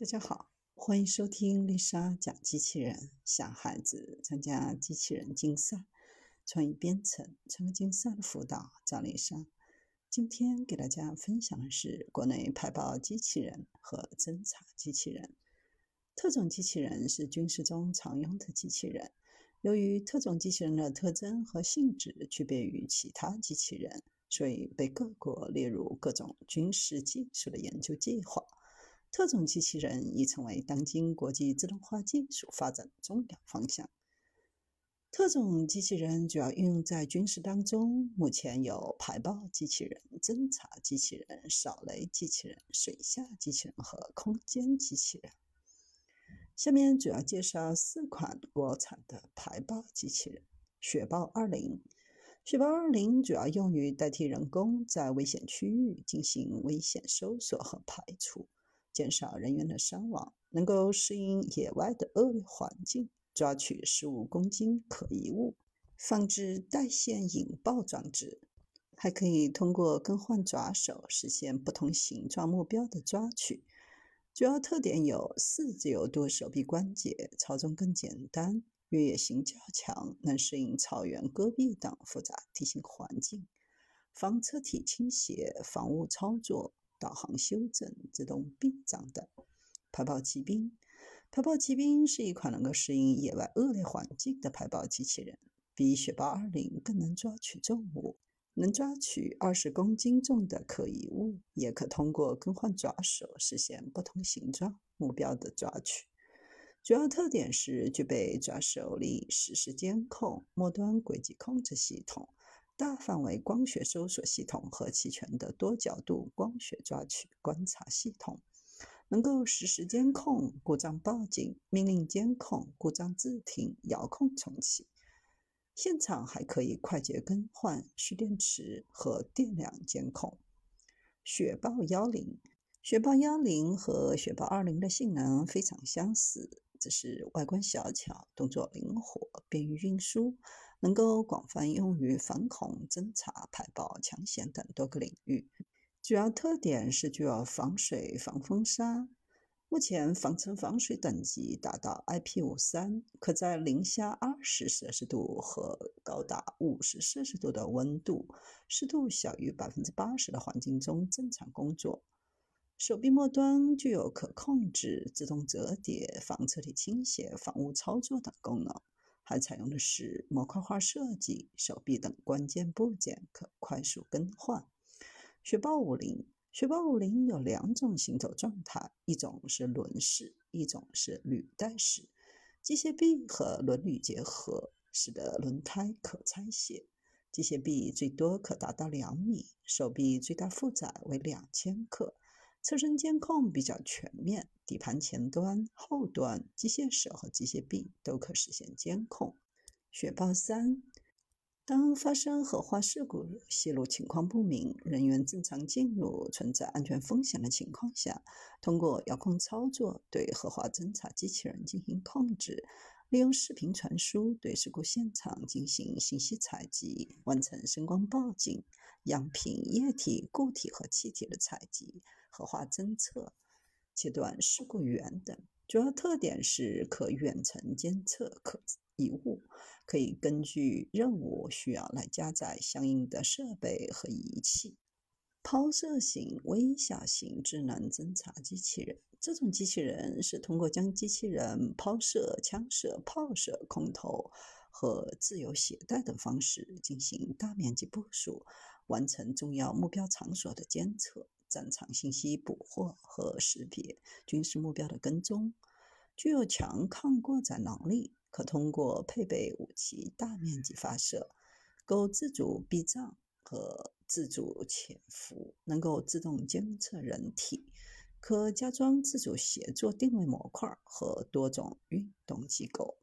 大家好，欢迎收听丽莎讲机器人，小孩子参加机器人竞赛、创意编程、成为竞赛的辅导，找丽莎。今天给大家分享的是国内排爆机器人和侦察机器人。特种机器人是军事中常用的机器人，由于特种机器人的特征和性质区别于其他机器人，所以被各国列入各种军事技术的研究计划。特种机器人已成为当今国际自动化技术发展的重要方向。特种机器人主要运用在军事当中，目前有排爆机器人、侦察机器人、扫雷机器人、水下机器人和空间机器人。下面主要介绍四款国产的排爆机器人：雪豹二零。雪豹二零主要用于代替人工在危险区域进行危险搜索和排除。减少人员的伤亡，能够适应野外的恶劣环境，抓取十五公斤可疑物，放置带线引爆装置，还可以通过更换爪手实现不同形状目标的抓取。主要特点有：四自由度手臂关节，操纵更简单，越野性较强，能适应草原、戈壁等复杂地形环境，防车体倾斜，防误操作。导航修正、自动避障等。排爆骑兵，排爆骑兵是一款能够适应野外恶劣环境的排爆机器人，比雪豹二零更能抓取重物，能抓取二十公斤重的可疑物，也可通过更换爪手实现不同形状目标的抓取。主要特点是具备抓手力实时监控、末端轨迹控制系统。大范围光学搜索系统和齐全的多角度光学抓取观察系统，能够实时监控故障报警、命令监控故障自停、遥控重启。现场还可以快捷更换蓄电池和电量监控。雪豹幺零，雪豹幺零和雪豹二零的性能非常相似，只是外观小巧、动作灵活、便于运输。能够广泛用于反恐、侦查、排爆、抢险等多个领域。主要特点是具有防水、防风沙。目前防尘防水等级达到 IP 五三，可在零下二十摄氏度和高达五十摄氏度的温度、湿度小于百分之八十的环境中正常工作。手臂末端具有可控制、自动折叠、防侧体倾斜、防误操作等功能。还采用的是模块化设计，手臂等关键部件可快速更换。雪豹五零，雪豹五零有两种行走状态，一种是轮式，一种是履带式。机械臂和轮履结合，使得轮胎可拆卸。机械臂最多可达到两米，手臂最大负载为两千克。车身监控比较全面，底盘前端、后端、机械手和机械臂都可实现监控。雪豹三，当发生核化事故、泄露情况不明、人员正常进入、存在安全风险的情况下，通过遥控操作对核化侦察机器人进行控制，利用视频传输对事故现场进行信息采集，完成声光报警、样品、液体、固体和气体的采集。核化侦测、切断事故源等，主要特点是可远程监测可疑物，可以根据任务需要来加载相应的设备和仪器。抛射型微小型智能侦察机器人，这种机器人是通过将机器人抛射、枪射、炮射、空投和自由携带等方式进行大面积部署，完成重要目标场所的监测。战场信息捕获和识别，军事目标的跟踪，具有强抗过载能力，可通过配备武器大面积发射，够自主避障和自主潜伏，能够自动监测人体，可加装自主协作定位模块和多种运动机构。